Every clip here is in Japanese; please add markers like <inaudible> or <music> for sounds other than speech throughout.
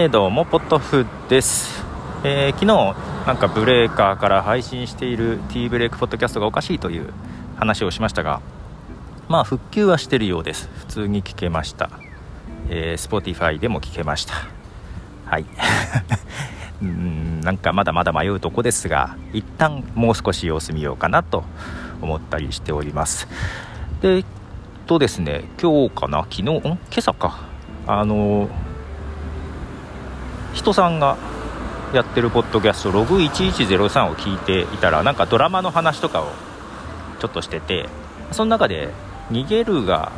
えー、どうもポトフです、えー、昨日なんかブレーカーから配信している T ブレイクポッドキャストがおかしいという話をしましたがまあ復旧はしてるようです。普通に聞けました、えー、Spotify でも聞けました。はい。<laughs> うんなんかまだまだ迷うとこですが一旦もう少し様子見ようかなと思ったりしております。でとですね今日かな？昨日？今朝か。あの人さんがやってるポッドキャストログ1103を聞いていたらなんかドラマの話とかをちょっとしててその中で逃げるが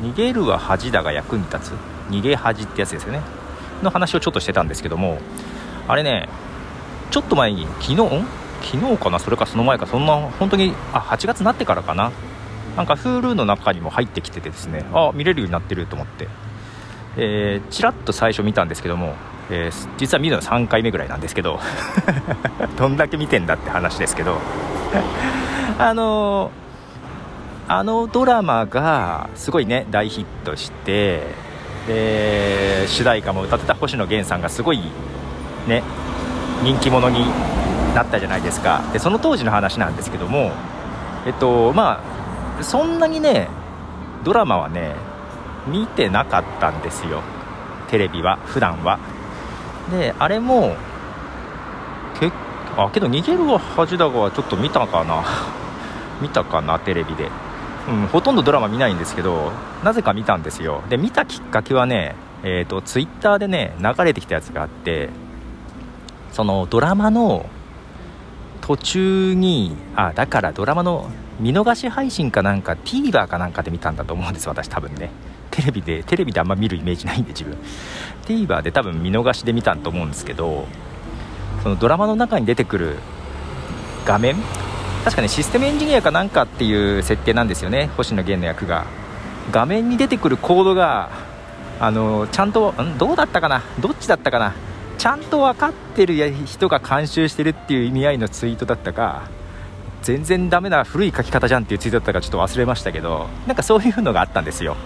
逃げるは恥だが役に立つ逃げ恥ってやつですよね。の話をちょっとしてたんですけどもあれねちょっと前に昨日？昨日かな？それかその前か。そんな本当にあ8月になってからかな？なんか Hulu の中にも入ってきててですねあ見れるようになってると思って、えー、ちらっと最初見たんですけどもえー、実は見るの3回目ぐらいなんですけど <laughs> どんだけ見てんだって話ですけど <laughs> あの、あのドラマがすごいね大ヒットしてで主題歌も歌ってた星野源さんがすごいね人気者になったじゃないですか。でその当時の話なんですけどもえっとまあそんなにねドラマはね見てなかったんですよ。テレビは普段は。であれもけあけど逃げるは恥だがちょっと見たかな。<laughs> 見たかなテレビで、うん、ほとんどドラマ見ないんですけどなぜか見たんですよ。で見たきっかけはねえーと、ツイッターでね流れてきたやつがあってそのドラマの途中にあだからドラマの見逃し配信かなんか TVer かなんかで見たんだと思うんです私多分ね。テレビでテレビであんま見るイメージないんで自分。TVer で多分見逃しで見たと思うんですけどそのドラマの中に出てくる画面？確かねシステムエンジニアかなんかっていう設定なんですよね。星野源の役が。画面に出てくるコードがあのちゃんとんどうだったかな？どっちだったかな？ちゃんと分かってる人が監修してるっていう意味合いのツイートだったか全然ダメな古い書き方じゃんっていうツイートだったかちょっと忘れましたけどなんかそういうのがあったんですよ。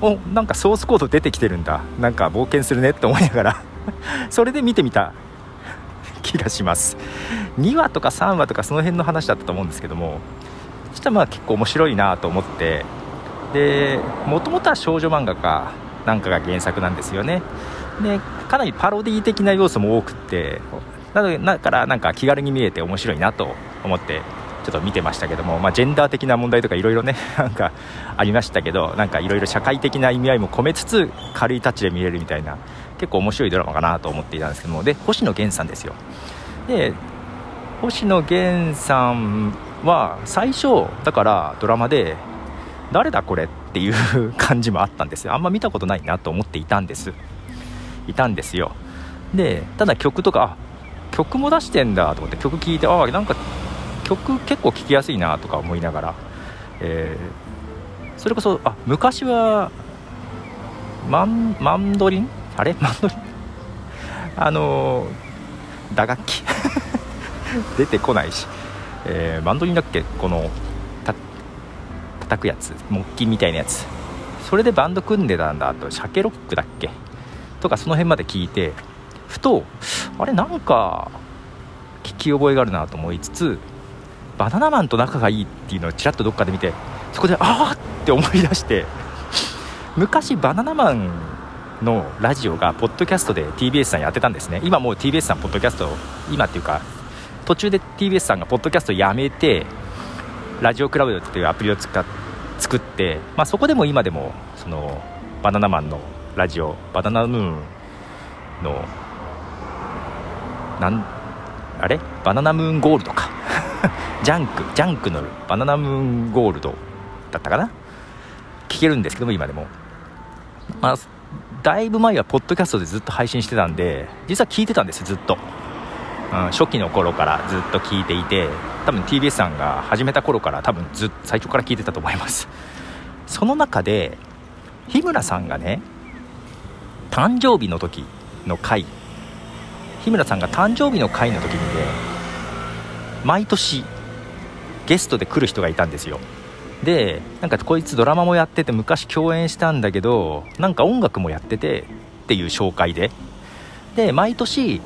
おなんかソースコード出てきてるんだ。なんか冒険するねって思いながら。<laughs> それで見てみた。<laughs> 気がします。2話とか3話とかその辺の話だったと思うんですけども。そしたらまあ結構面白いなと思って。でもともとは少女漫画かなんかが原作なんですよね。でかなりパロディ的な要素も多くって。だからなんか気軽に見えて面白いなと思って。ちょっと見てましたけども、まあ、ジェンダー的な問題とかいろいろね <laughs> なんかありましたけどなんかいろいろ社会的な意味合いも込めつつ軽いタッチで見れるみたいな結構面白いドラマかなと思っていたんですけどもで星野源さんですよ。で星野源さんは最初だからドラマで誰だこれっていう感じもあったんですよ。あんま見たことないなと思っていたんです。いたんですよ。でただ曲とか曲も出してんだと思って曲聴いてああなんか曲結構聴きやすいなとか思いながら、えー、それこそあ昔はマンマンドリン？あれ？マンドリン？<laughs> あのー、打楽器？<laughs> 出てこないし、えー、マンドリンだっけ？このた叩くやつ？木琴みたいなやつ？それでバンド組んでたんだと。シャケロックだっけ？とかその辺まで聞いてふとあれなんか聞き覚えがあるなと思いつつバナナマンと仲がいいっていうのをちらっとどっかで見てそこでああって思い出して昔バナナマンのラジオがポッドキャストで TBS さんやってたんですね。今もう TBS さんポッドキャスト今っていうか途中で TBS さんがポッドキャストやめてラジオクラブっていうアプリを使っ作って、まあ、そこでも今でもそのバナナマンのラジオバナナムーンのなんあれ？バナナムーンゴールドか。<laughs> ジャンクジャンクのバナナムーンゴールドだったかな？聞けるんですけども今でも。まあだいぶ前はポッドキャストでずっと配信してたんで実は聞いてたんですずっと、うん、初期の頃からずっと聞いていて多分 TBS さんが始めた頃から多分ずっと最初から聞いてたと思います。その中で日村さんがね誕生日の時の回。日村さんが誕生日の回の時にね毎年ゲストで来る人がいたんですよ。でなんかこいつドラマもやってて昔共演したんだけどなんか音楽もやっててっていう紹介で。で毎年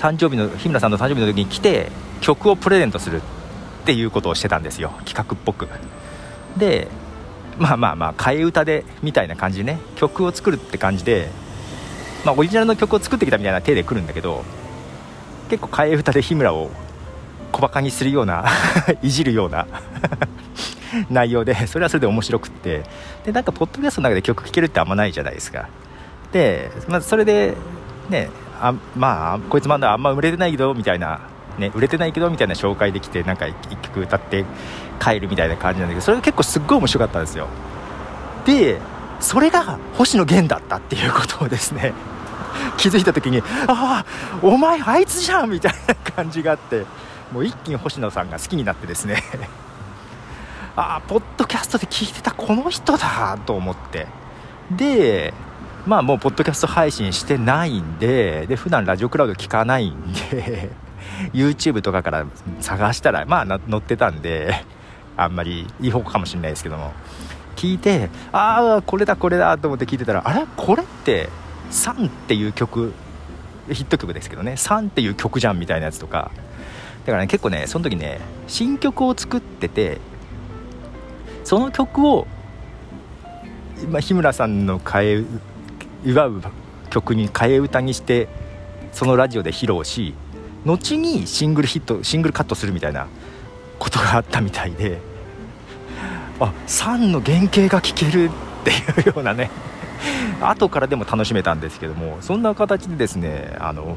誕生日の日村さんの誕生日の時に来て曲をプレゼントするっていうことをしてたんですよ。企画っぽく。でまあまあまあ替え歌でみたいな感じでね。曲を作るって感じでまあオリジナルの曲を作ってきたみたいな手で来るんだけど結構替え歌で日村を小バカにするような <laughs> いじるような <laughs> 内容でそれはそれで面白くって。でなんかポッドキャストの中で曲聴けるってあんまないじゃないですか。で、まあ、それでねあまあこいつまだあんま売れてないけどみたいな、ね、売れてないけどみたいな紹介できてなんか1曲歌って帰るみたいな感じなんだけどそれが結構すっごい面白かったんですよ。でそれが星野源だったっていうことをですね <laughs> 気づいた時にああお前あいつじゃんみたいな感じがあって。もう一気に星野さんが好きになってですね。<laughs> ああポッドキャストで聞いてたこの人だと思って。でまあもうポッドキャスト配信してないんでで普段ラジオクラウド聞かないんで <laughs> YouTube とかから探したらまあ載ってたんであんまりいい方かもしれないですけども。聞いてああこれだこれだと思って聞いてたらあれ？これって「サン」っていう曲ヒット曲ですけどね「サン」っていう曲じゃんみたいなやつとか。だからね結構ねその時ね新曲を作っててその曲を、まあ、日村さんの替え祝う曲に替え歌にしてそのラジオで披露し後にシングルヒットシングルカットするみたいなことがあったみたいであサンの原型が聴けるっていうようなね後からでも楽しめたんですけどもそんな形でですねあの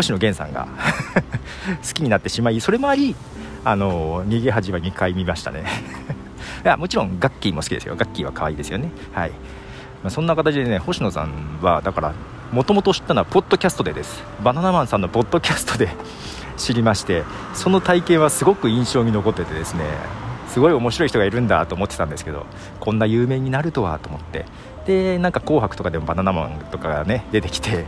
星野源さんが <laughs> 好きになってしまいそれもありあの逃げ恥は2回見ましたね。<laughs> いやもちろんガッキーも好きですよ。ガッキーは可愛いですよね。はい、まあ、そんな形でね星野さんはだからもともと知ったのはポッドキャストでです。バナナマンさんのポッドキャストで <laughs> 知りましてその体験はすごく印象に残っててですねすごい面白い人がいるんだと思ってたんですけどこんな有名になるとはと思って。でなんか「紅白」とかでもバナナマンとかがね出てきて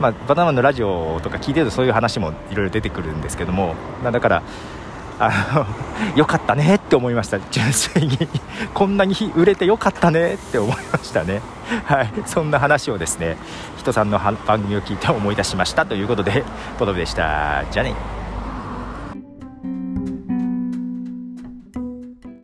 まあ、バナナマンのラジオとか聞いてるとそういう話もいろいろ出てくるんですけども、まあ、だからあの <laughs> よかったねって思いました純粋に。<laughs> こんなに売れてよかったねって思いましたね。はい。そんな話をですね人さんの番組を聞いて思い出しましたということでポトフでした。じゃあね。